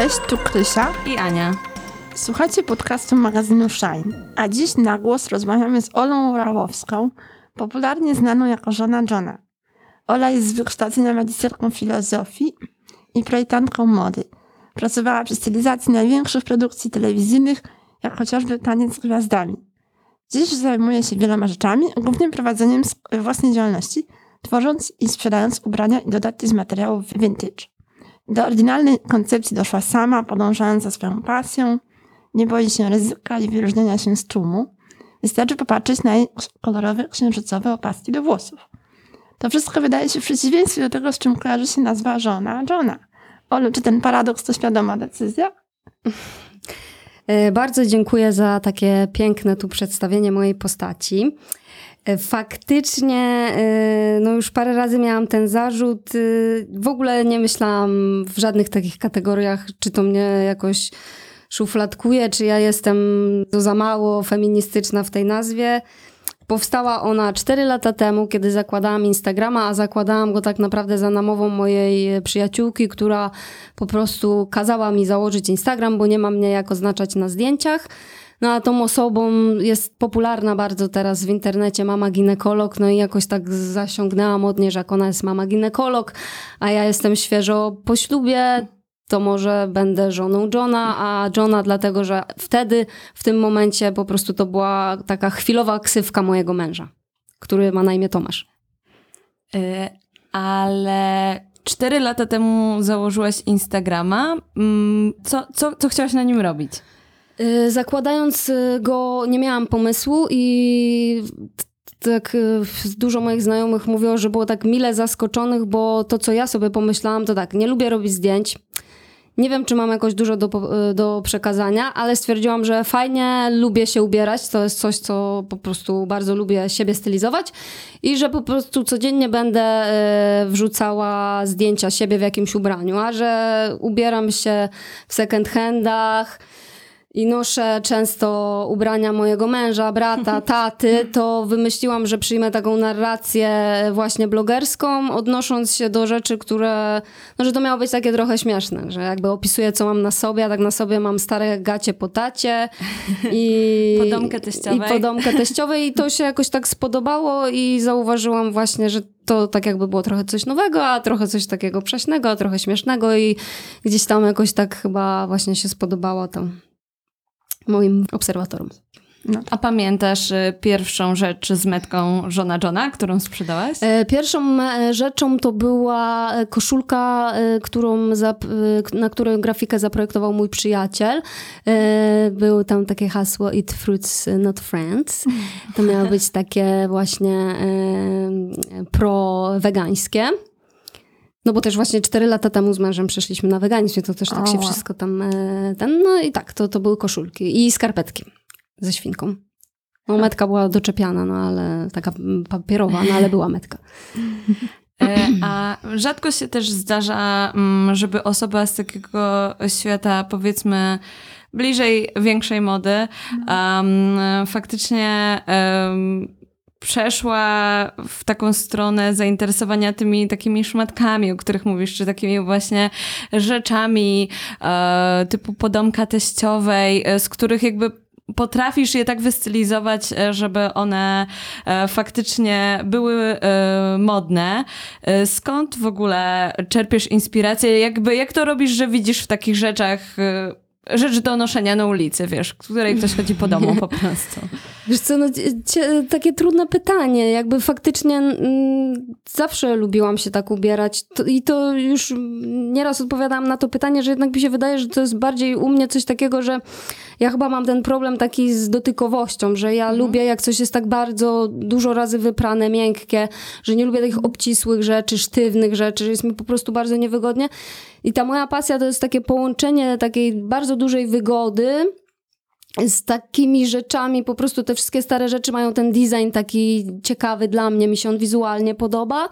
Cześć, tu Krysia i Ania. Słuchajcie podcastu magazynu Shine, a dziś na głos rozmawiamy z Olą Rawowską, popularnie znaną jako żona Johna. Ola jest z wykształcenia magisterką filozofii i projektantką mody. Pracowała przy stylizacji największych produkcji telewizyjnych, jak chociażby Taniec z Gwiazdami. Dziś zajmuje się wieloma rzeczami, głównie prowadzeniem własnej działalności, tworząc i sprzedając ubrania i dodatki z materiałów vintage. Do oryginalnej koncepcji doszła sama, podążając za swoją pasją. Nie boi się ryzyka i wyróżniania się z tłumu. Wystarczy popatrzeć na jej kolorowe, księżycowe opaski do włosów. To wszystko wydaje się w przeciwieństwie do tego, z czym kojarzy się nazwa żona Johna. Olu, czy ten paradoks to świadoma decyzja? E, bardzo dziękuję za takie piękne tu przedstawienie mojej postaci. E, faktycznie, e, no już parę razy miałam ten zarzut. W ogóle nie myślałam w żadnych takich kategoriach, czy to mnie jakoś szufladkuje, czy ja jestem za mało feministyczna w tej nazwie. Powstała ona 4 lata temu, kiedy zakładałam Instagrama, a zakładałam go tak naprawdę za namową mojej przyjaciółki, która po prostu kazała mi założyć Instagram, bo nie ma mnie jak oznaczać na zdjęciach. No a tą osobą jest popularna bardzo teraz w internecie mama ginekolog, no i jakoś tak zasiągnęłam od niej, że jak ona jest mama ginekolog, a ja jestem świeżo po ślubie, to może będę żoną Johna, a Johna dlatego, że wtedy, w tym momencie po prostu to była taka chwilowa ksywka mojego męża, który ma na imię Tomasz. Yy, ale cztery lata temu założyłaś Instagrama. Mm, co, co, co chciałaś na nim robić? Yy, zakładając y, go, nie miałam pomysłu i tak y, dużo moich znajomych mówiło, że było tak mile zaskoczonych, bo to, co ja sobie pomyślałam, to tak, nie lubię robić zdjęć. Nie wiem, czy mam jakoś dużo do, y, do przekazania, ale stwierdziłam, że fajnie lubię się ubierać. To jest coś, co po prostu bardzo lubię siebie stylizować i że po prostu codziennie będę wrzucała zdjęcia siebie w jakimś ubraniu, a że ubieram się w second handach i noszę często ubrania mojego męża, brata, taty, to wymyśliłam, że przyjmę taką narrację właśnie blogerską, odnosząc się do rzeczy, które, no że to miało być takie trochę śmieszne, że jakby opisuję, co mam na sobie, a tak na sobie mam stare gacie po tacie i podomkę teściowej. I podomkę teściowej i to się jakoś tak spodobało i zauważyłam właśnie, że to tak jakby było trochę coś nowego, a trochę coś takiego prześnego, a trochę śmiesznego i gdzieś tam jakoś tak chyba właśnie się spodobało to moim obserwatorom. No. A pamiętasz y, pierwszą rzecz z metką żona Johna, którą sprzedałaś? E, pierwszą e, rzeczą to była e, koszulka, którą na której grafikę zaprojektował mój przyjaciel. Było tam takie hasło Eat fruits, not friends. To miało być takie właśnie pro-wegańskie. No bo też właśnie 4 lata temu z mężem przeszliśmy na weganizm, to też tak się wszystko tam... E, ten, no i tak, to, to były koszulki i skarpetki ze świnką. No metka była doczepiana, no ale taka papierowa, no ale była metka. E, a rzadko się też zdarza, mm, żeby osoba z takiego świata, powiedzmy, bliżej większej mody, um, faktycznie um, przeszła w taką stronę zainteresowania tymi takimi szmatkami, o których mówisz, czy takimi właśnie rzeczami e, typu podomka teściowej, e, z których jakby potrafisz je tak wystylizować, e, żeby one e, faktycznie były modne. Skąd w ogóle czerpiesz inspirację? Jakby, jak to robisz, że widzisz w takich rzeczach rzecz do noszenia na ulicy, wiesz, której ktoś chodzi po domu po prostu. Wiesz co, no, takie trudne pytanie. Jakby faktycznie mm, zawsze lubiłam się tak ubierać to, i to już nieraz odpowiadałam na to pytanie, że jednak mi się wydaje, że to jest bardziej u mnie coś takiego, że ja chyba mam ten problem taki z dotykowością, że ja mhm. lubię jak coś jest tak bardzo dużo razy wyprane, miękkie, że nie lubię takich obcisłych rzeczy, sztywnych rzeczy, że jest mi po prostu bardzo niewygodnie. I ta moja pasja to jest takie połączenie takiej bardzo dużej wygody z takimi rzeczami, po prostu te wszystkie stare rzeczy mają ten design taki ciekawy dla mnie, mi się on wizualnie podoba.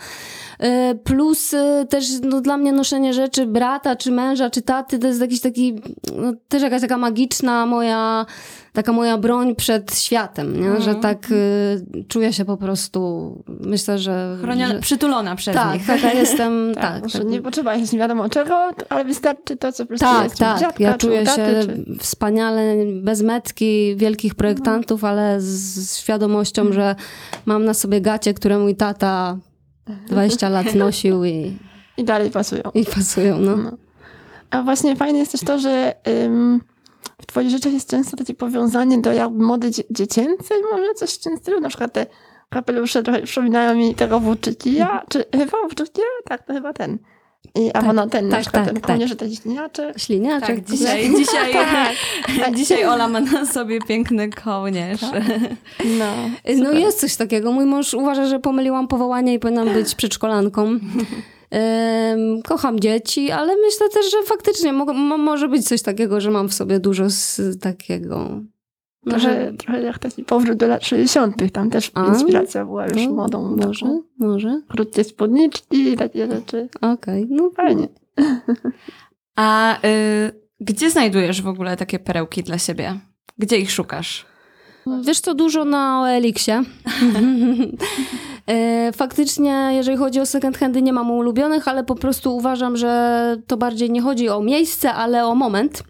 E, Plus e, też no, dla mnie noszenie rzeczy brata, czy męża, czy taty to jest jakiś taki, no, też jakaś taka magiczna moja, taka moja broń przed światem, nie? że tak e, czuję się po prostu, myślę, że... Chroniona, że przytulona przez tak, nich. taka jestem, Tak, tak. tak, nie potrzeba się nie wiadomo czego, ale wystarczy to, co po prostu tak, jest tak. dziadka, ja czuję u taty, się czy... wspaniale, bez metki wielkich projektantów, ale z, świadomością, że mam na sobie gacie, które mój tata 20 lat nosił i, I dalej pasują. i pasują. No. No. A właśnie fajne jest też to, że ym, w twoich rzeczach jest często takie powiązanie do jakby mody dzie- dziecięcej, może coś w tym stylu, na przykład te kapelusze trochę przypominają mi tego włóczykija, czy chyba włóczykija? Tak, to chyba ten. I, Tak, no ten, na tak, przykład tak, ten tak. kołnierz, ten śliniaczek. Śliniaczek. Tak, dzisiaj, dzisiaj, Tak. dzisiaj Ola ma na sobie piękny kołnierz. No, No super. jest coś takiego. Mój mąż uważa, że pomyliłam powołanie i powinnam być przedszkolanką. Kocham dzieci, ale myślę też, że faktycznie mo- mo- może być coś takiego, że mam w sobie dużo z takiego. No, Trochę, że, trochę jak taki powrót do lat 60. Tam też A? inspiracja była już no, modą. Może, taką. może. Krótkie spódniczki, takie rzeczy. Okej, no Fajnie. A y, gdzie znajdujesz w ogóle takie perełki dla siebie? Gdzie ich szukasz? Wiesz co, dużo na OLX-ie. E, Faktycznie, jeżeli chodzi o second handy, nie mam ulubionych, ale po prostu uważam, że to bardziej nie chodzi o miejsce, ale o moment.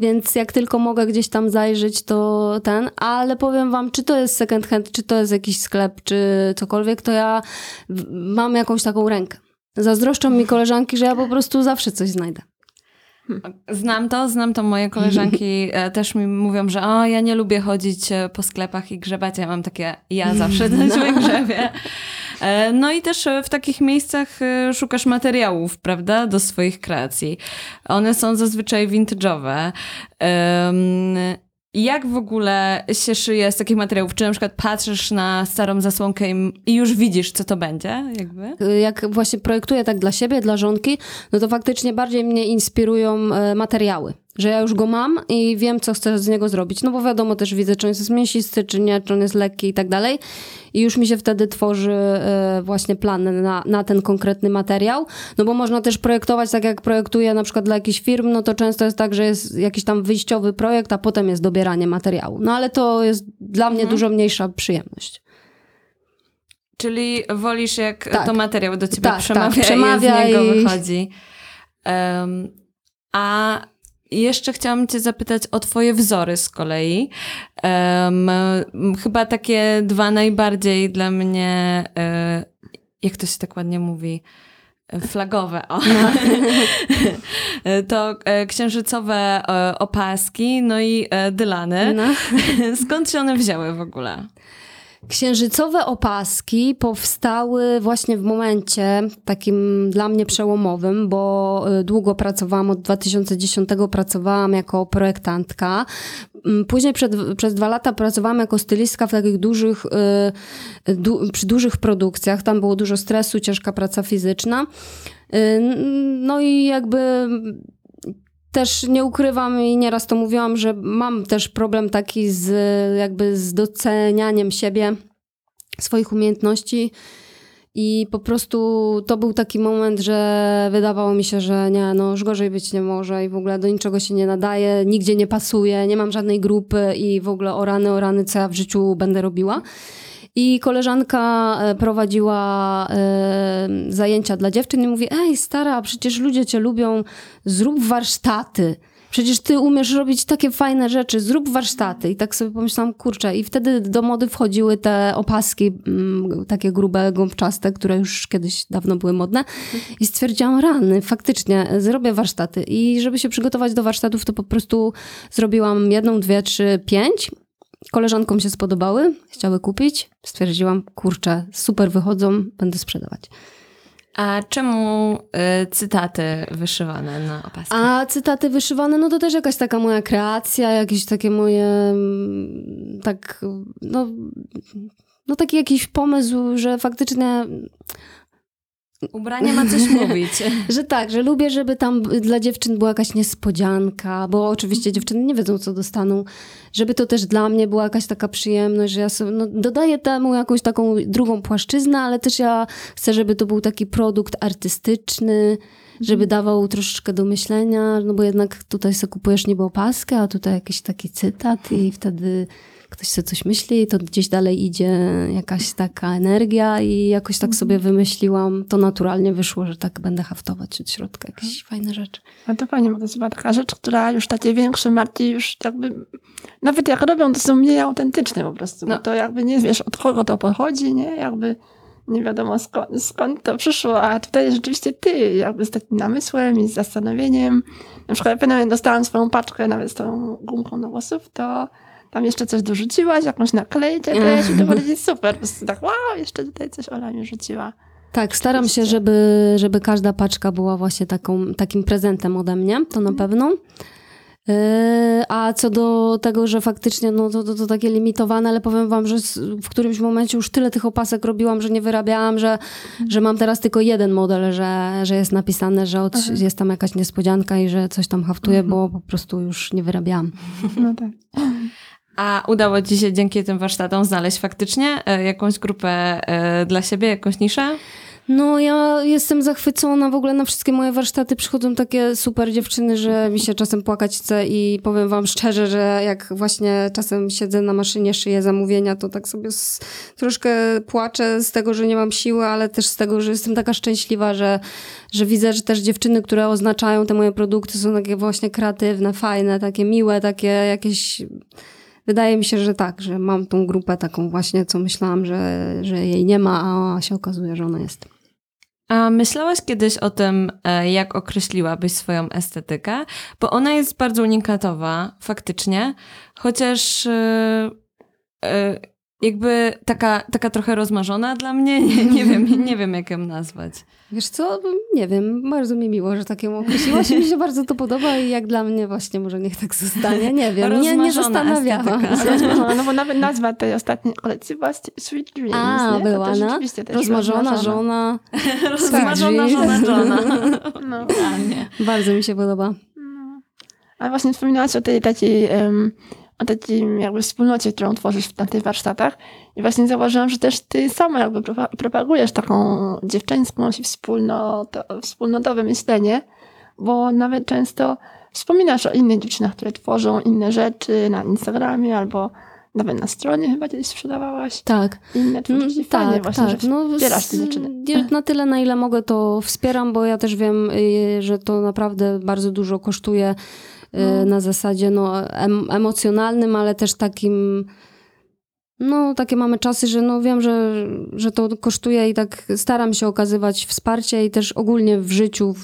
Więc jak tylko mogę gdzieś tam zajrzeć, to ten. Ale powiem wam, czy to jest second hand, czy to jest jakiś sklep, czy cokolwiek, to ja mam jakąś taką rękę. Zazdroszczą mi koleżanki, że ja po prostu zawsze coś znajdę. Znam to, znam to. Moje koleżanki e, też mi mówią, że o, ja nie lubię chodzić e, po sklepach i grzebać. Ja mam takie, ja zawsze coś wygrzebie. E, No i też w takich miejscach szukasz materiałów, prawda, do swoich kreacji. One są zazwyczaj vintage'owe. Jak w ogóle się szyje z takich materiałów? Czy na przykład patrzysz na starą zasłonkę i- już widzisz, co to będzie? Jakby? jak właśnie projektuję tak dla siebie, dla żonki, no to faktycznie bardziej mnie inspirują e, materiały. Że ja już go mam i wiem, co chcę z niego zrobić. No bo wiadomo, też widzę, czy on jest mięsisty, czy nie, czy on jest lekki i tak dalej. I już mi się wtedy tworzy e, właśnie plan na, na ten konkretny materiał. No bo można też projektować tak, jak projektuję na przykład dla jakichś firm, no to często jest tak, że jest jakiś tam wyjściowy projekt, a potem jest dobieranie materiału. No ale to jest dla mnie dużo mniejsza przyjemność. Czyli wolisz, jak Tak. to materiał do ciebie Tak, przemawia, tak, przemawia i z niego i- wychodzi. Em, a jeszcze chciałam cię zapytać o twoje wzory z kolei. Em, m, chyba takie dwa najbardziej dla mnie, e, jak to się tak ładnie mówi, flagowe. O. to e, księżycowe e, opaski, no i dylany. No. Skąd się one wzięły w ogóle? Księżycowe opaski powstały właśnie w momencie takim dla mnie przełomowym, bo y, długo pracowałam, od 2010 pracowałam jako projektantka. Mm, Później przed, przez dwa lata pracowałam jako stylistka w takich dużych, y, du, przy dużych produkcjach. Tam było dużo stresu, ciężka praca fizyczna. Y, No i jakby też nie ukrywam i nieraz to mówiłam, że mam też problem taki z jakby z docenianiem siebie, swoich umiejętności. I po prostu to był taki moment, że wydawało mi się, że nie, no już gorzej być nie może i w ogóle do niczego się nie nadaje, nigdzie nie pasuje, nie mam żadnej grupy i w ogóle o rany, o rany, co ja w życiu będę robiła. I koleżanka e, prowadziła e, zajęcia dla dziewczyn i mówi: Ej, stara, przecież ludzie cię lubią, zrób warsztaty. Przecież ty umiesz robić takie fajne rzeczy, zrób warsztaty. I tak sobie pomyślałam, kurczę, i wtedy do mody wchodziły te opaski, mm, takie grube, gąbczaste, które już kiedyś dawno były modne. I stwierdziłam, rany, faktycznie, zrobię warsztaty. I żeby się przygotować do warsztatów, to po prostu zrobiłam jedną, dwie, trzy, pięć. Koleżankom się spodobały, chciały kupić. Stwierdziłam, kurczę, super wychodzą, będę sprzedawać. A czemu y, cytaty wyszywane na opaskach? A cytaty wyszywane, no to też jakaś taka moja kreacja, jakieś takie moje, mm, tak, no, no taki jakiś pomysł, że faktycznie Ubranie ma coś mówić. że tak, że lubię, żeby tam dla dziewczyn była jakaś niespodzianka, bo oczywiście dziewczyny nie wiedzą, co dostaną. Żeby to też dla mnie była jakaś taka przyjemność, że ja sobie no, dodaję temu jakąś taką drugą płaszczyznę, ale też ja chcę, żeby to był taki produkt artystyczny, żeby dawał troszeczkę do myślenia, no bo jednak tutaj sobie kupujesz niby opaskę, a tutaj jakiś taki cytat i wtedy ktoś sobie coś myśli to gdzieś dalej idzie jakaś taka energia i jakoś tak sobie wymyśliłam, to naturalnie wyszło, że tak będę haftować od środka jakieś fajne rzeczy. A to fajnie, bo to jest chyba taka rzecz, która już takie większe marki już jakby, nawet jak robią, to są mniej autentyczne po prostu, No. to jakby nie wiesz, od kogo to pochodzi, nie? Jakby nie wiadomo skąd, skąd to przyszło, a tutaj rzeczywiście ty, jakby z takim namysłem i z zastanowieniem. Na przykład ja pamiętam, dostałam swoją paczkę nawet z tą gumką do włosów, to tam jeszcze coś dorzuciłaś, jakąś naklejkę też i to będzie super. Po prostu tak, wow, jeszcze tutaj coś Ola mi rzuciła. Tak, staram się, żeby, żeby każda paczka była właśnie taką, takim prezentem ode mnie, to na pewno. Yy, A co do tego, że faktycznie no, to, to, to takie limitowane, ale powiem wam, że w którymś momencie już tyle tych opasek robiłam, że nie wyrabiałam, że, że mam teraz tylko jeden model, że, że jest napisane, że od, jest tam jakaś niespodzianka i że coś tam haftuję, bo po prostu już nie wyrabiałam. No tak. A udało ci się dzięki tym warsztatom znaleźć faktycznie e, jakąś grupę e, dla siebie, jakąś niszę? No, ja jestem zachwycona. W ogóle na wszystkie moje warsztaty przychodzą takie super dziewczyny, że mi się czasem płakać chce i powiem wam szczerze, że jak właśnie czasem siedzę na maszynie, szyję zamówienia, to tak sobie s- troszkę płaczę z tego, że nie mam siły, ale też z tego, że jestem taka szczęśliwa, że, że widzę, że też dziewczyny, które oznaczają te moje produkty są takie właśnie kreatywne, fajne, takie miłe, takie jakieś... Wydaje mi się, że tak, że mam tą grupę taką właśnie, co myślałam, że, że jej nie ma, a się okazuje, że ona jest. A myślałaś kiedyś o tym, e, jak określiłabyś swoją estetykę? Bo ona jest bardzo unikatowa, faktycznie, chociaż e, e, jakby taka, taka trochę rozmarzona dla mnie. Nie, nie, wiem, nie wiem, jak ją nazwać. Wiesz co, nie wiem, bardzo mi miło, że tak ją określiłaś. Mi się bardzo to podoba i jak dla mnie właśnie może niech tak zostanie. Nie wiem, nie, nie Rozmarzona zastanawiałam się. No, no bo nawet nazwa tej ostatniej kolekcji była Sweet Dreams. A, nie? była, no. rzeczywiście też Rozmarzona żona. Rozmarzona żona Johna. No. Dla mnie. Bardzo mi się podoba. Ale właśnie wspominałaś o tej takiej, em, o takiej jakby wspólnocie, którą tworzysz na tych warsztatach. I właśnie zauważyłam, że też ty sama jakby propa- propagujesz taką dziewczęską i wspólnot, wspólnotowe myślenie, bo nawet często wspominasz o innych dziewczynach, które tworzą inne rzeczy na Instagramie albo nawet na stronie chyba kiedyś sprzedawałaś Tak. inne twórczości. Fajnie tak, właśnie, tak. że No, wspierasz te z- dziewczyny. Na tyle, na ile mogę, to wspieram, bo ja też wiem, y, że to naprawdę bardzo dużo kosztuje No. na zasadzie no, em, emocjonalnym, ale też takim. No, takie mamy czasy, że no wiem, że, że to kosztuje i tak staram się okazywać wsparcie i też ogólnie w życiu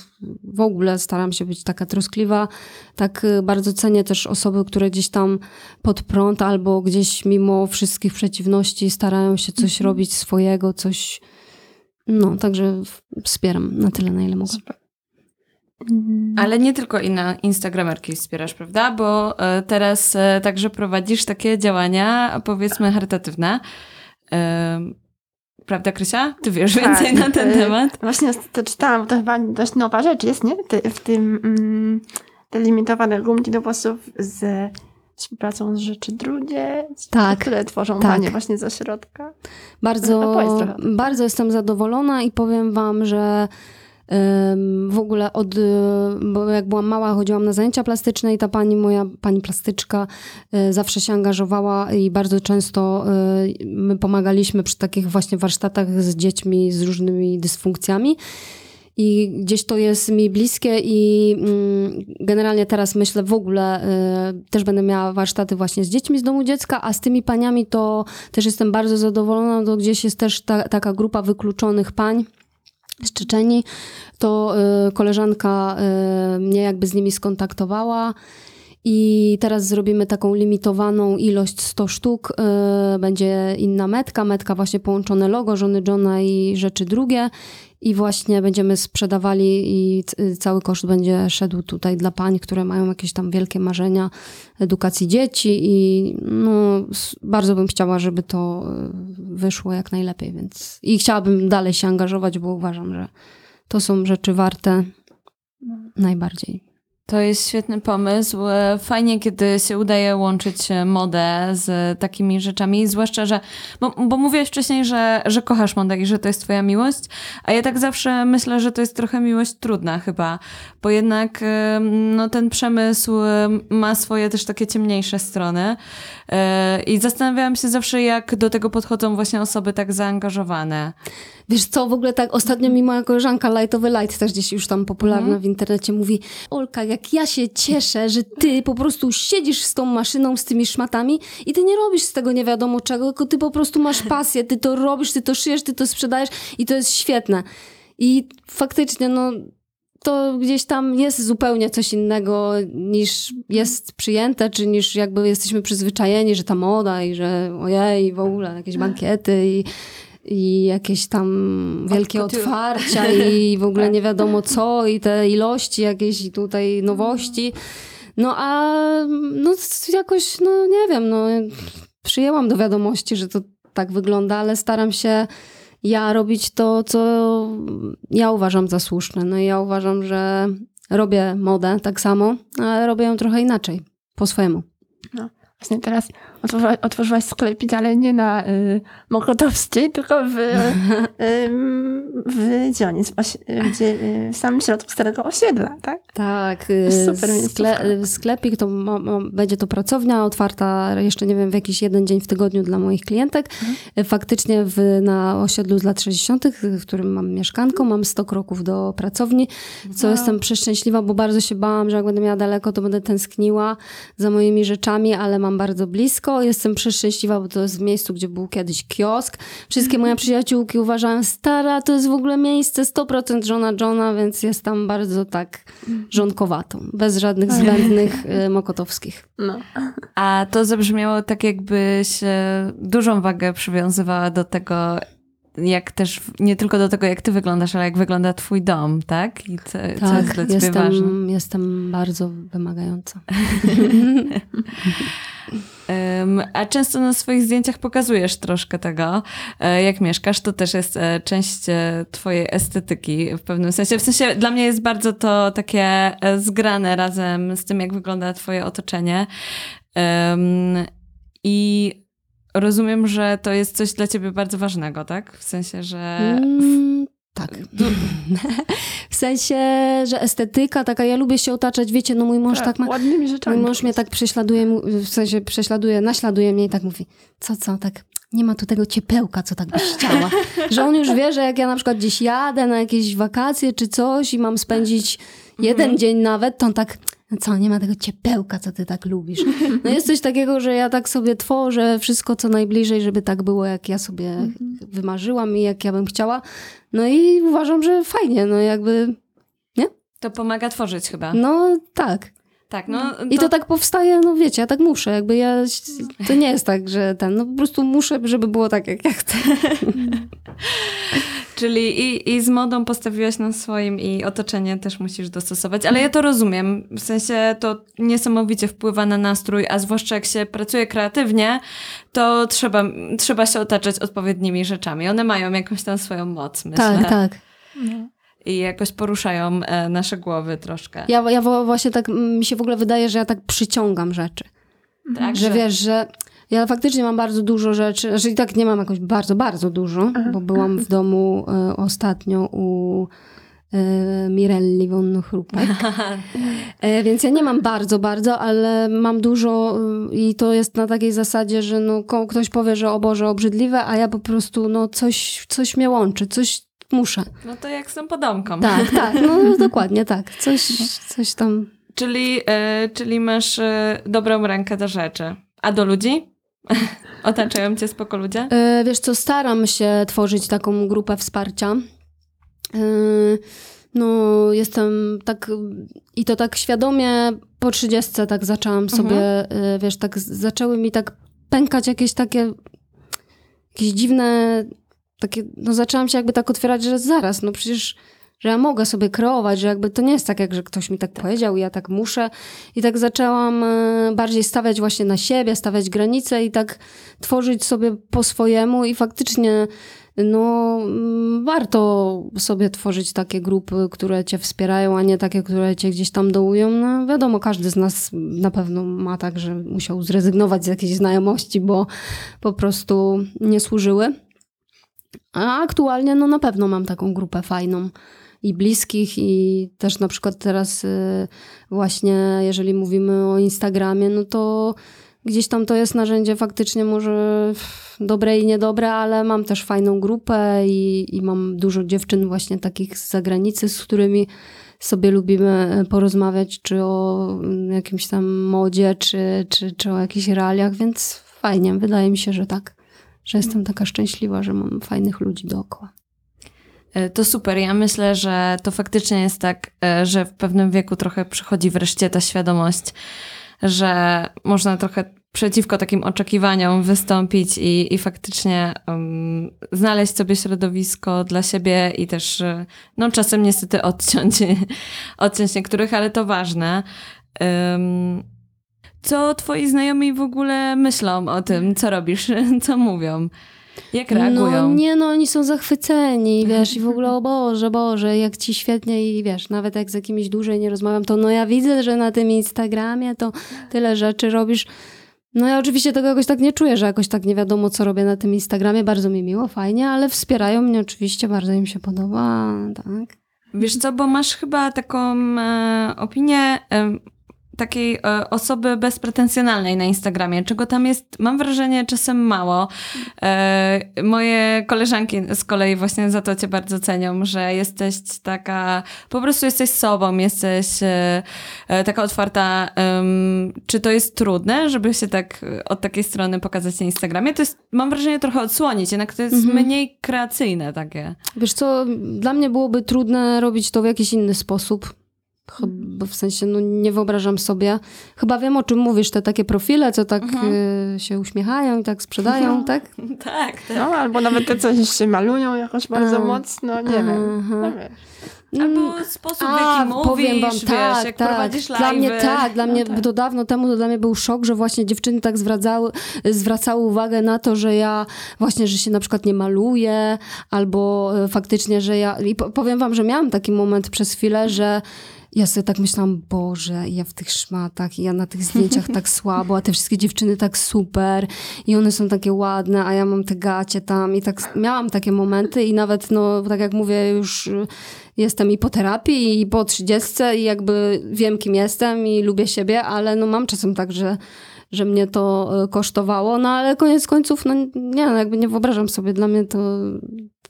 w, ogóle staram się być taka troskliwa. Tak y, bardzo cenię też osoby, które gdzieś tam pod prąd albo gdzieś mimo wszystkich przeciwności starają się coś robić swojego, coś... No, także wspieram na tyle, na ile mogę. Mm. Ale nie tylko inne Instagramerki wspierasz, prawda? Bo e, teraz e, także prowadzisz takie działania, powiedzmy, charytatywne. E, Prawda, Krysia? Ty wiesz Tak, więcej na ten y, temat? Właśnie to czytałam, to chyba dość nowa rzecz jest, nie? W tym mm, te limitowane gumki do włosów z współpracą z Rzeczy Drugie, Tak, które tworzą tak. panie właśnie ze środka. Bardzo, Opowiedz trochę o tym. bardzo jestem zadowolona i powiem wam, że w ogóle od, y, bo jak byłam mała, chodziłam na zajęcia plastyczne i ta pani, moja pani plastyczka y, zawsze się angażowała i bardzo często y, my pomagaliśmy przy takich właśnie warsztatach z dziećmi z różnymi dysfunkcjami. I gdzieś to jest mi bliskie i mm, generalnie teraz myślę w ogóle też będę miała warsztaty właśnie z dziećmi z domu dziecka, a z tymi paniami to też jestem bardzo zadowolona, to gdzieś jest też ta, taka grupa wykluczonych pań z Czeczeni, to y, koleżanka y, mnie jakby z nimi skontaktowała I teraz zrobimy taką limitowaną ilość 100 sztuk. Yy, będzie inna metka, metka właśnie połączone logo żony Johna i rzeczy drugie. I właśnie będziemy sprzedawali i c- cały koszt będzie szedł tutaj dla pań, które mają jakieś tam wielkie marzenia edukacji dzieci i no, bardzo bym chciała, żeby to y, wyszło jak najlepiej, więc i chciałabym dalej się angażować, bo uważam, że to są rzeczy warte najbardziej. To jest świetny pomysł. E, Fajnie, kiedy się udaje łączyć e, modę z takimi rzeczami, zwłaszcza, że. Bo, bo mówiłeś wcześniej, że, że kochasz modę i że to jest Twoja miłość, a ja tak zawsze myślę, że to jest trochę miłość trudna chyba, bo jednak e, no, ten przemysł ma swoje też takie ciemniejsze strony. I zastanawiałam się zawsze, jak do tego podchodzą właśnie osoby tak zaangażowane. Wiesz co, w ogóle tak ostatnio mi moja koleżanka Lightowy Light, też gdzieś już tam popularna w internecie, mówi Olka, jak ja się cieszę, że ty po prostu siedzisz z tą maszyną, z tymi szmatami i ty nie robisz z tego nie wiadomo czego, tylko ty po prostu masz pasję, ty to robisz, ty to szyjesz, ty to sprzedajesz i to jest świetne. I faktycznie, no to gdzieś tam jest zupełnie coś innego niż jest przyjęte, czy niż jakby jesteśmy przyzwyczajeni, że ta moda i że ojej, w ogóle jakieś bankiety i, i jakieś tam wielkie otwarcia i w ogóle nie wiadomo co i te ilości jakieś tutaj nowości. No a no jakoś, no nie wiem, no przyjęłam do wiadomości, że to tak wygląda, ale staram się ja robić to, co ja uważam za słuszne. No i ja uważam, że robię modę tak samo, ale robię ją trochę inaczej, po swojemu. Właśnie teraz otworzyłaś, otworzyłaś sklepik, ale nie na y, Mokotowskiej, tylko w, ym, w gdzie y, w samym środku starego osiedla, tak? Tak, y, super skle, sklepik to ma, ma, będzie to pracownia otwarta jeszcze nie wiem w jakiś jeden dzień w tygodniu dla moich klientek. Mhm. Y, Faktycznie w, na osiedlu z lat 60., w którym mam mieszkanką, mam 100 kroków do pracowni, co Wow. jestem przeszczęśliwa, bo bardzo się bałam, że jak będę miała daleko, to będę tęskniła za moimi rzeczami, ale mam bardzo blisko. Jestem przeszczęśliwa, bo to jest w miejscu, gdzie był kiedyś kiosk. Wszystkie moje przyjaciółki uważają, stara, to jest w ogóle miejsce 100% żona Johna, więc jest tam bardzo tak żonkowatą, bez żadnych zbędnych y, mokotowskich. No. A to zabrzmiało tak, jakbyś dużą wagę przywiązywała do tego, jak też, nie tylko do tego, jak ty wyglądasz, ale jak wygląda twój dom, tak? I co, co jest dla Tak, ciebie jestem, ważne. jestem bardzo wymagająca. A często na swoich zdjęciach pokazujesz troszkę tego, e, jak mieszkasz. To też jest e, część e, twojej estetyki w pewnym sensie. W sensie dla mnie jest bardzo to takie zgrane razem z tym, jak wygląda twoje otoczenie. I rozumiem, że to jest coś dla ciebie bardzo ważnego, tak? W sensie, że... Mm, tak. sensie, że estetyka taka, ja lubię się otaczać, wiecie, no mój mąż tak, ma... Ładnymi rzeczami. Mój mąż mnie tak prześladuje, w sensie prześladuje, naśladuje mnie i tak mówi, co, co, tak nie ma tu tego ciepełka, co tak byś chciała. że on już wie, że jak ja na przykład gdzieś jadę na jakieś wakacje czy coś i mam spędzić jeden dzień nawet, to on tak, no co, nie ma tego ciepełka, co ty tak lubisz. No jest coś takiego, że ja tak sobie tworzę wszystko, co najbliżej, żeby tak było, jak ja sobie wymarzyłam i jak ja bym chciała. No i uważam, że fajnie, no jakby, To pomaga tworzyć chyba. no tak. Tak, no. I to tak powstaje, no wiecie, ja tak muszę, jakby ja, to nie jest tak, że ten, no po prostu muszę, żeby było tak, jak ja chcę. Czyli i, i z modą postawiłaś na swoim i otoczenie też musisz dostosować, ale ja to rozumiem. W sensie to niesamowicie wpływa na nastrój, a zwłaszcza jak się pracuje kreatywnie, to trzeba, trzeba się otaczać odpowiednimi rzeczami. One mają jakąś tam swoją moc, myślę. Tak, tak. I jakoś poruszają e, nasze głowy troszkę. Ja, ja właśnie tak, mm, mi się w ogóle wydaje, że ja tak przyciągam rzeczy. tak, Że wiesz, że ja faktycznie mam bardzo dużo rzeczy, że i tak nie mam jakoś bardzo, bardzo dużo, bo byłam w domu e, ostatnio u e, Mirelli von Chrupek. E, więc ja nie mam bardzo, bardzo, ale mam dużo y, i to jest na takiej zasadzie, że no, ktoś powie, że o Boże, obrzydliwe, a ja po prostu no, coś, coś mnie łączy, coś muszę. No to jak z tą podomką. Tak, tak, no dokładnie tak. Coś, coś tam. Czyli, e, czyli masz e, dobrą rękę do rzeczy. A do ludzi? Otaczają cię spoko ludzie? E, wiesz co, staram się tworzyć taką grupę wsparcia. No jestem tak i to tak świadomie po 30 tak zaczęłam sobie, y, wiesz, tak zaczęły mi tak pękać jakieś takie jakieś dziwne takie, no zaczęłam się jakby tak otwierać, że zaraz, no przecież że ja mogę sobie kreować, że jakby to nie jest tak, jak że ktoś mi tak powiedział i ja tak muszę. I tak zaczęłam e, bardziej stawiać właśnie na siebie, stawiać granice i tak tworzyć sobie po swojemu i faktycznie no mm, warto sobie tworzyć takie grupy, które cię wspierają, a nie takie, które cię gdzieś tam dołują. No wiadomo, każdy z nas na pewno ma tak, że musiał zrezygnować z jakiejś znajomości, bo po prostu nie służyły. A aktualnie no na pewno mam taką grupę fajną i bliskich i też na przykład teraz y, właśnie jeżeli mówimy o Instagramie, no to gdzieś tam to jest narzędzie faktycznie może dobre i niedobre, ale mam też fajną grupę i, i mam dużo dziewczyn właśnie takich z zagranicy, z którymi sobie lubimy porozmawiać, czy o mm, jakimś tam modzie, czy, czy, czy o jakichś realiach, więc fajnie, wydaje mi się, że tak, że jestem taka szczęśliwa, że mam fajnych ludzi dookoła. E, To super. Ja myślę, że to faktycznie jest tak, e, że w pewnym wieku trochę przychodzi wreszcie ta świadomość, że można trochę przeciwko takim oczekiwaniom wystąpić i, i faktycznie um, znaleźć sobie środowisko dla siebie i też, e, no czasem niestety odciąć, odciąć niektórych, ale to ważne. Um, co twoi znajomi w ogóle myślą o tym, co robisz, co mówią? Jak reagują? No nie, no oni są zachwyceni, wiesz, i w ogóle, o Boże, Boże, jak ci świetnie i wiesz, nawet jak z jakimiś dłużej nie rozmawiam, to no ja widzę, że na tym Instagramie to tyle rzeczy robisz. No ja oczywiście tego jakoś tak nie czuję, że jakoś tak nie wiadomo, co robię na tym Instagramie. Bardzo mi miło, fajnie, ale wspierają mnie oczywiście, bardzo im się podoba, tak. Wiesz co, bo masz chyba taką e, opinię e, takiej e, osoby bezpretensjonalnej na Instagramie, czego tam jest, mam wrażenie, czasem mało. E, moje koleżanki z kolei właśnie za to cię bardzo cenią, że jesteś taka, po prostu jesteś sobą, jesteś e, taka otwarta. Czy to jest trudne, żeby się tak od takiej strony pokazać na Instagramie? To jest, mam wrażenie, trochę odsłonić, jednak to jest Mhm. mniej kreacyjne takie. Wiesz co, dla mnie byłoby trudne robić to w jakiś inny sposób. Chyba w sensie, no nie wyobrażam sobie. Chyba wiem, o czym mówisz, te takie profile, co tak y, się uśmiechają i tak sprzedają, tak? Tak, tak. No, albo nawet te, co się malują jakoś bardzo A. mocno, nie wiem. Aha. No. Albo sposób, w Mm. A, jaki mówisz, powiem wam, wiesz, tak, jak tak. prowadzisz live'y. Dla mnie tak, dla mnie No tak. to dawno temu to dla mnie był szok, że właśnie dziewczyny tak zwracały, zwracały uwagę na to, że ja właśnie, że się na przykład nie maluję, albo e, faktycznie, że ja... I po- powiem wam, że miałam taki moment przez chwilę, że ja sobie tak myślałam, Boże, ja w tych szmatach, i ja na tych zdjęciach tak słabo, a te wszystkie dziewczyny tak super i one są takie ładne, a ja mam te gacie tam i tak miałam takie momenty i nawet, no tak jak mówię, już y, jestem i po terapii i po trzydziestce i jakby wiem, kim jestem i lubię siebie, ale no mam czasem tak, że że mnie to y, kosztowało, no ale koniec końców, no nie, no jakby nie wyobrażam sobie, dla mnie to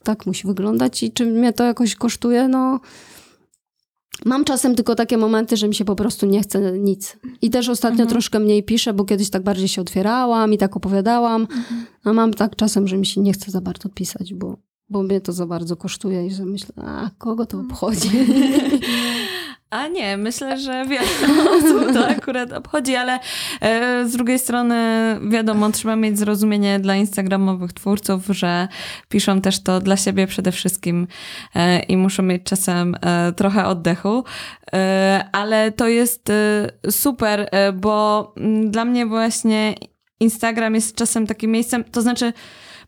tak musi wyglądać i czy mnie to jakoś kosztuje, no Mam czasem tylko takie momenty, że mi się po prostu nie chce nic. I też ostatnio troszkę mniej piszę, bo kiedyś tak bardziej się otwierałam i tak opowiadałam. A mam tak czasem, że mi się nie chce za bardzo pisać, bo, bo mnie to za bardzo kosztuje i że myślę, a kogo to obchodzi? A nie, myślę, że wiele osób to akurat obchodzi, ale e, z drugiej strony wiadomo, trzeba mieć zrozumienie dla instagramowych twórców, że piszą też to dla siebie przede wszystkim e, i muszą mieć czasem e, trochę oddechu. Ale to jest super, bo mm, dla mnie właśnie Instagram jest czasem takim miejscem, to znaczy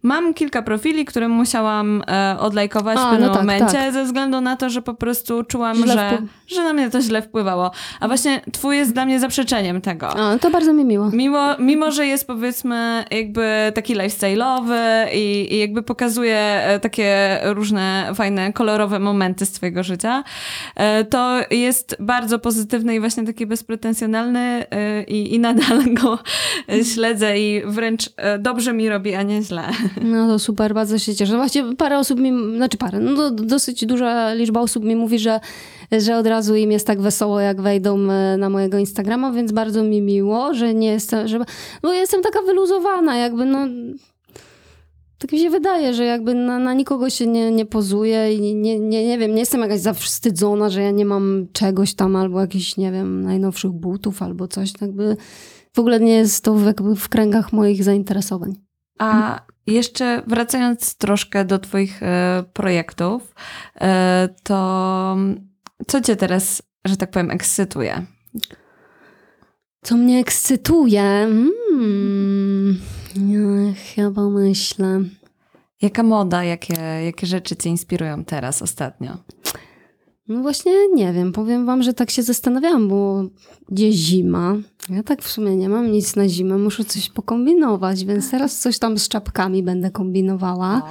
mam kilka profili, które musiałam e, odlajkować A, w pewnym no tak, momencie, tak. ze względu na to, że po prostu czułam, Źle że, wpływ- że na mnie to źle wpływało. A właśnie twój jest dla mnie zaprzeczeniem tego. A, to bardzo mi miło. Mimo, mimo, że jest powiedzmy jakby taki lifestyle'owy i, i jakby pokazuje e, takie różne fajne, kolorowe momenty z twojego życia, e, to jest bardzo pozytywny i właśnie taki bezpretensjonalny e, i, i nadal go śledzę i wręcz dobrze mi robi, a nie źle. No to super, bardzo się cieszę. Właściwie parę osób mi, znaczy parę, no do, dosyć duża liczba osób mi mówi, że, że od razu im jest tak wesoło, jak wejdą e, na mojego Instagrama, więc bardzo mi miło, że nie jestem, że, bo jestem taka wyluzowana, jakby no... tak mi się wydaje, że jakby na, na nikogo się nie, nie pozuje i nie, nie, nie wiem, nie jestem jakaś zawstydzona, że ja nie mam czegoś tam albo jakichś, nie wiem, najnowszych butów albo coś. Tak by w ogóle nie jest to w, jakby w kręgach moich zainteresowań. A jeszcze wracając troszkę do Twoich e, projektów, e, to co Cię teraz, że tak powiem, ekscytuje? Co mnie ekscytuje? Hmm, ja chyba myślę. Jaka moda, jakie, jakie rzeczy Cię inspirują teraz, ostatnio? No właśnie nie wiem, powiem wam, że tak się zastanawiałam, bo gdzie zima. Ja tak w sumie nie mam nic na zimę, muszę coś pokombinować, więc teraz coś tam z czapkami będę kombinowała.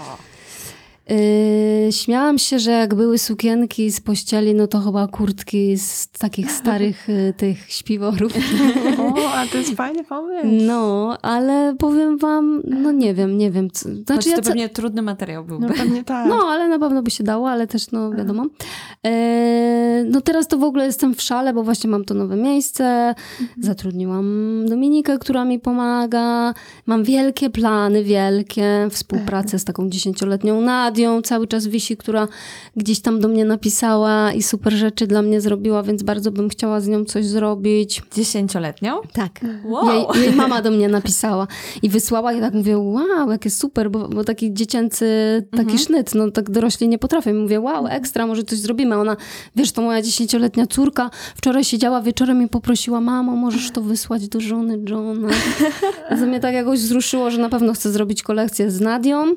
Yy, śmiałam się, że jak były sukienki z pościeli, no to chyba kurtki z takich starych y, tych śpiworów. O, a to jest fajny pomysł. No, ale powiem wam, no nie wiem, nie wiem. Co, Znaczy, znaczy to ja co, pewnie trudny materiał byłby. No pewnie tak. no, ale na pewno by się dało, ale też, no wiadomo. E, no teraz to w ogóle jestem w szale, bo właśnie mam to nowe miejsce. Zatrudniłam Dominikę, która mi pomaga. Mam wielkie plany, wielkie. Współpracę z taką dziesięcioletnią Nadią cały czas wisi, która gdzieś tam do mnie napisała i super rzeczy dla mnie zrobiła, więc bardzo bym chciała z nią coś zrobić. Dziesięcioletnią? Tak. Wow. Jej, jej mama do mnie napisała i wysłała i tak mówię, wow, jakie super, bo, bo taki dziecięcy, taki Mhm. sznyt, no tak dorośli nie potrafią. I mówię, wow, ekstra, może coś zrobimy. Ona, wiesz, to moja dziesięcioletnia córka wczoraj siedziała wieczorem i poprosiła, mamo, możesz to wysłać do żony Johna. To mnie tak jakoś wzruszyło, że na pewno chcę zrobić kolekcję z Nadią.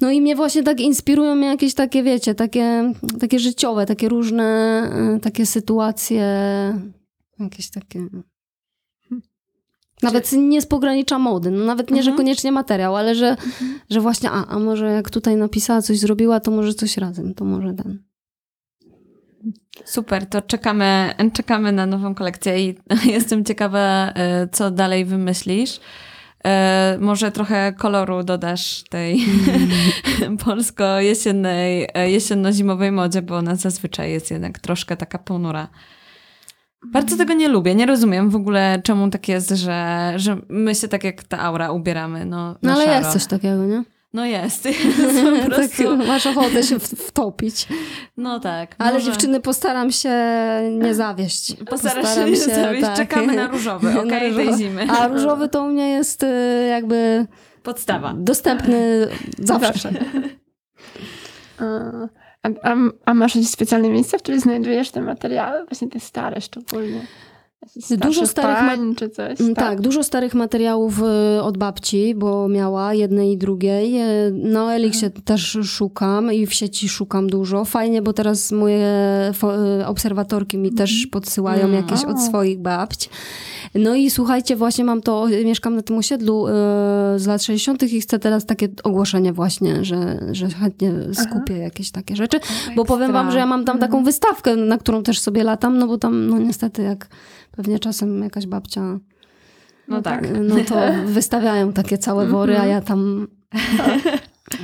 No i mnie właśnie tak inspirują mnie jakieś takie, wiecie, takie, takie życiowe, takie różne, y, takie sytuacje, jakieś takie... Nawet nie z pogranicza mody, no nawet nie, że Mhm. koniecznie materiał, ale że, że właśnie, a, a może jak tutaj napisała, coś zrobiła, to może coś razem, to może ten. Super, to czekamy, czekamy na nową kolekcję i jestem ciekawa, e, co dalej wymyślisz. E, Może trochę koloru dodasz tej polsko-jesiennej, e, jesienno-zimowej modzie, bo ona zazwyczaj jest jednak troszkę taka ponura. Bardzo tego nie lubię. Nie rozumiem w ogóle, czemu tak jest, że, że my się tak jak ta aura ubieramy. No, No ale szaro. jest coś takiego, nie? No jest. jest po prostu, tak, masz ochotę się wtopić. no tak. Ale może- dziewczyny, postaram się nie zawieść. Postarasz Postaram się nie zawieść. Czekamy na różowy, okej, tej różowy. zimy. A różowy to u mnie jest y, jakby Podstawa. dostępny zawsze. Zawsze. A, a, a masz jakieś specjalne miejsce, w którym znajdujesz te materiały? Właśnie te stare szczególnie. Dużo starych pań czy coś. Mm, Tak, dużo starych materiałów y, od babci, bo miała jednej i drugiej. Y, Na Elixie też szukam i w sieci szukam dużo. Fajnie, bo teraz moje y, obserwatorki mi też podsyłają Mm. jakieś od swoich babć. No i słuchajcie, właśnie mam to, mieszkam na tym osiedlu y, z lat 60. i chcę teraz takie ogłoszenie właśnie, że, że chętnie skupię jakieś takie rzeczy. Bo powiem wam, że ja mam tam taką wystawkę, na którą też sobie latam, no bo tam no niestety jak pewnie czasem jakaś babcia No tak. no to wystawiają takie całe wory, a ja tam.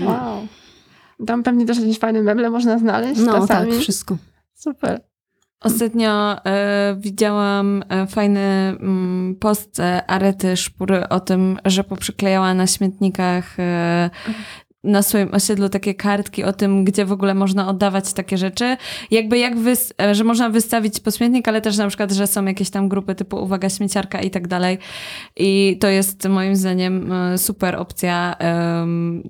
Wow. Tam pewnie też jakieś fajne meble można znaleźć No czasami. tak, wszystko. Super. Ostatnio e, widziałam e, fajny mm, post e, Arety Szpury o tym, że poprzyklejała na śmietnikach na swoim osiedlu takie kartki o tym, gdzie w ogóle można oddawać takie rzeczy. Jakby jak że można wystawić po śmietnik, ale też na przykład, że są jakieś tam grupy typu uwaga śmieciarka i tak dalej. I to jest moim zdaniem super opcja. em,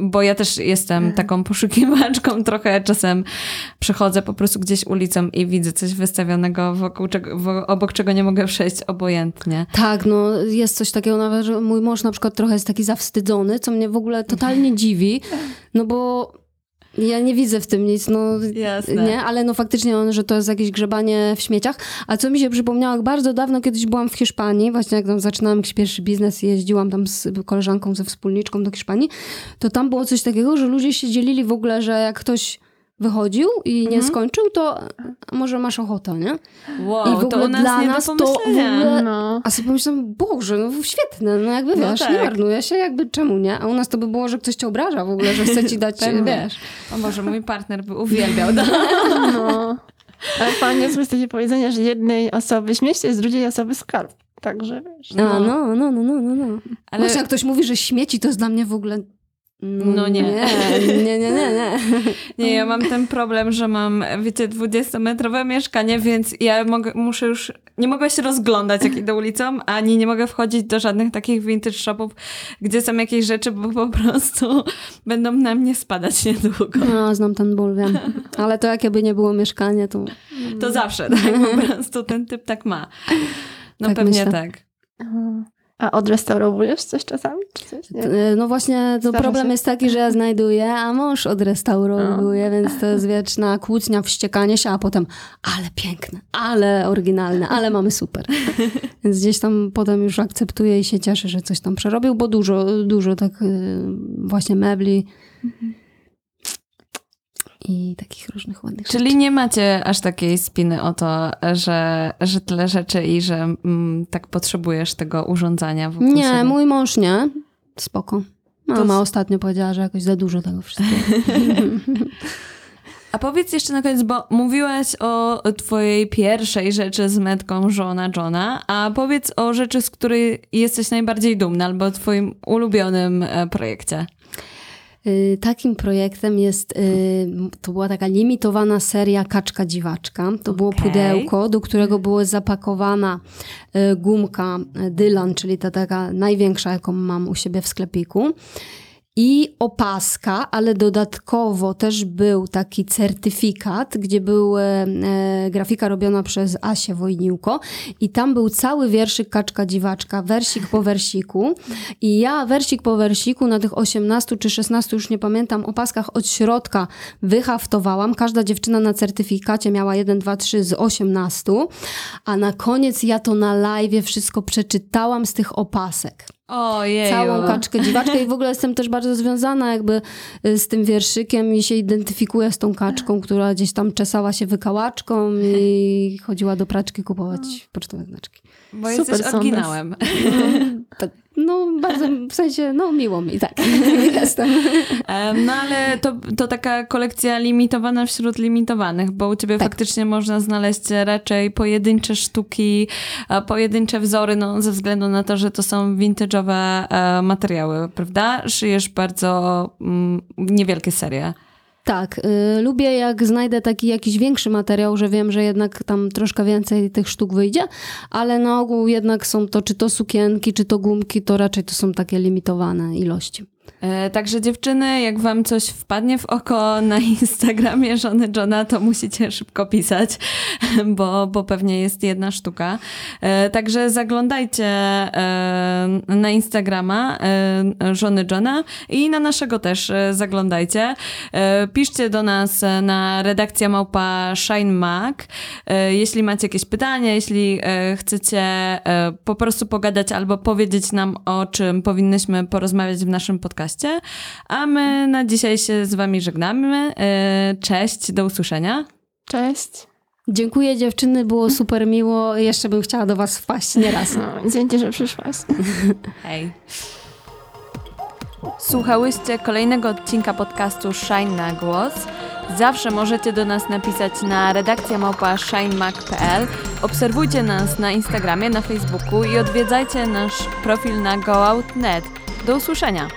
bo ja też jestem taką poszukiwaczką trochę. Czasem przechodzę po prostu gdzieś ulicą i widzę coś wystawionego, wokół czego, obok czego nie mogę przejść obojętnie. Tak, no jest coś takiego nawet, że mój mąż na przykład trochę jest taki zawstydzony, co mnie w ogóle totalnie dziwi, no bo ja nie widzę w tym nic, no Jasne. nie, ale no faktycznie on, że to jest jakieś grzebanie w śmieciach. A co mi się przypomniało, jak bardzo dawno kiedyś byłam w Hiszpanii, właśnie jak tam zaczynałam jakiś pierwszy biznes i jeździłam tam z koleżanką, ze wspólniczką do Hiszpanii, to tam było coś takiego, że ludzie się dzielili w ogóle, że jak ktoś wychodził i nie skończył, to może masz ochotę, nie? Wow, I w ogóle to nas dla nas to w ogóle- No. A sobie pomyślałam, Boże, no świetne, no jakby No wiesz, tak. nie marnuje się, jakby czemu nie? A u nas to by było, że ktoś cię obraża w ogóle, że chce ci dać, Pewnie. wiesz. O Boże, mój partner by uwielbiał. No. no. Ale angielsku jest takie powiedzenie, że jednej osoby śmieć jest drugiej osoby skarb. Także wiesz. A, no, no, no, no, no, no. Ale Właśnie jak ktoś mówi, że śmieci, to jest dla mnie w ogóle No nie. Nie, nie, nie, nie. nie. Nie, ja mam ten problem, że mam, wiecie, 20-metrowe mieszkanie, więc ja mogę, muszę już, nie mogę się rozglądać, jak idę ulicą, ani nie mogę wchodzić do żadnych takich vintage shopów, gdzie są jakieś rzeczy, bo po prostu będą na mnie spadać niedługo. No, znam ten ból, wiem. Ale to jakie nie było mieszkanie, to To zawsze, tak, po prostu ten typ tak ma. No Tak pewnie myślę. tak. A odrestaurowujesz coś czasami? Czy coś? E, No właśnie, to Zdarza problem się? jest taki, że ja znajduję, a mąż odrestaurowuje, więc to jest wieczna kłótnia, wściekanie się, a potem ale piękne, ale oryginalne, ale mamy super. Więc gdzieś tam potem już akceptuję i się cieszę, że coś tam przerobił, bo dużo, dużo tak y, właśnie mebli i takich różnych ładnych rzeczy. Czyli nie macie aż takiej spiny o to, że, że tyle rzeczy i że mm, tak potrzebujesz tego urządzania wokół Nie, siebie. mój mąż nie. Spoko. Mama To- ostatnio powiedziała, że jakoś za dużo tego wszystkiego. A powiedz jeszcze na koniec, bo mówiłaś o twojej pierwszej rzeczy z metką żona Johna, a powiedz o rzeczy, z której jesteś najbardziej dumna, albo o twoim ulubionym e, projekcie. Y, Takim projektem jest, y, to była taka limitowana seria Kaczka Dziwaczka. To było Okej. pudełko, do którego była zapakowana y, gumka Dylan, czyli ta taka największa, jaką mam u siebie w sklepiku. I opaska, ale dodatkowo też był taki certyfikat, gdzie był e, e, grafika robiona przez Asię Wojniłko. I tam był cały wierszyk Kaczka Dziwaczka, wersik po versiku i ja wersik po versiku na tych 18 czy 16, już nie pamiętam, opaskach od środka wyhaftowałam. Każda dziewczyna na certyfikacie miała 1, 2, 3 z 18, a na koniec ja to na live wszystko przeczytałam z tych opasek Ojej. całą kaczkę dziwaczkę i w ogóle jestem też bardzo związana jakby y, z tym wierszykiem i się identyfikuję z tą kaczką, która gdzieś tam czesała się wykałaczką i chodziła do praczki kupować pocztowe znaczki. Bo Super jesteś oryginałem. Tak, no bardzo, w sensie, no miło mi, tak, jestem. Em, No ale to, to taka kolekcja limitowana wśród limitowanych, bo u ciebie Tak. faktycznie można znaleźć raczej pojedyncze sztuki, a pojedyncze wzory, no ze względu na to, że to są vintage'owe e, materiały, prawda? Szyjesz bardzo mm, niewielkie serie. Tak, y, lubię jak znajdę taki jakiś większy materiał, że wiem, że jednak tam troszkę więcej tych sztuk wyjdzie, ale na ogół jednak są to, czy to sukienki, czy to gumki, to raczej to są takie limitowane ilości. E, Także dziewczyny, jak wam coś wpadnie w oko na Instagramie żony Johna, to musicie szybko pisać, bo, bo pewnie jest jedna sztuka. E, Także zaglądajcie e, na Instagrama żony Johna i na naszego też zaglądajcie. Piszcie do nas na redakcja małpa Shine Mac. Jeśli macie jakieś pytania, jeśli chcecie po prostu pogadać albo powiedzieć nam o czym powinnyśmy porozmawiać w naszym podcaście. A my na dzisiaj się z wami żegnamy. E, Cześć, do usłyszenia. Cześć. Dziękuję dziewczyny, było super miło. Jeszcze bym chciała do was wpaść nieraz. No, dzięki, że przyszłaś. Hej. Słuchałyście kolejnego odcinka podcastu Shine na głos. Zawsze możecie do nas napisać na redakcja małpa shinemac.pl. Obserwujcie nas na Instagramie, na Facebooku i odwiedzajcie nasz profil na goout.net. Do usłyszenia!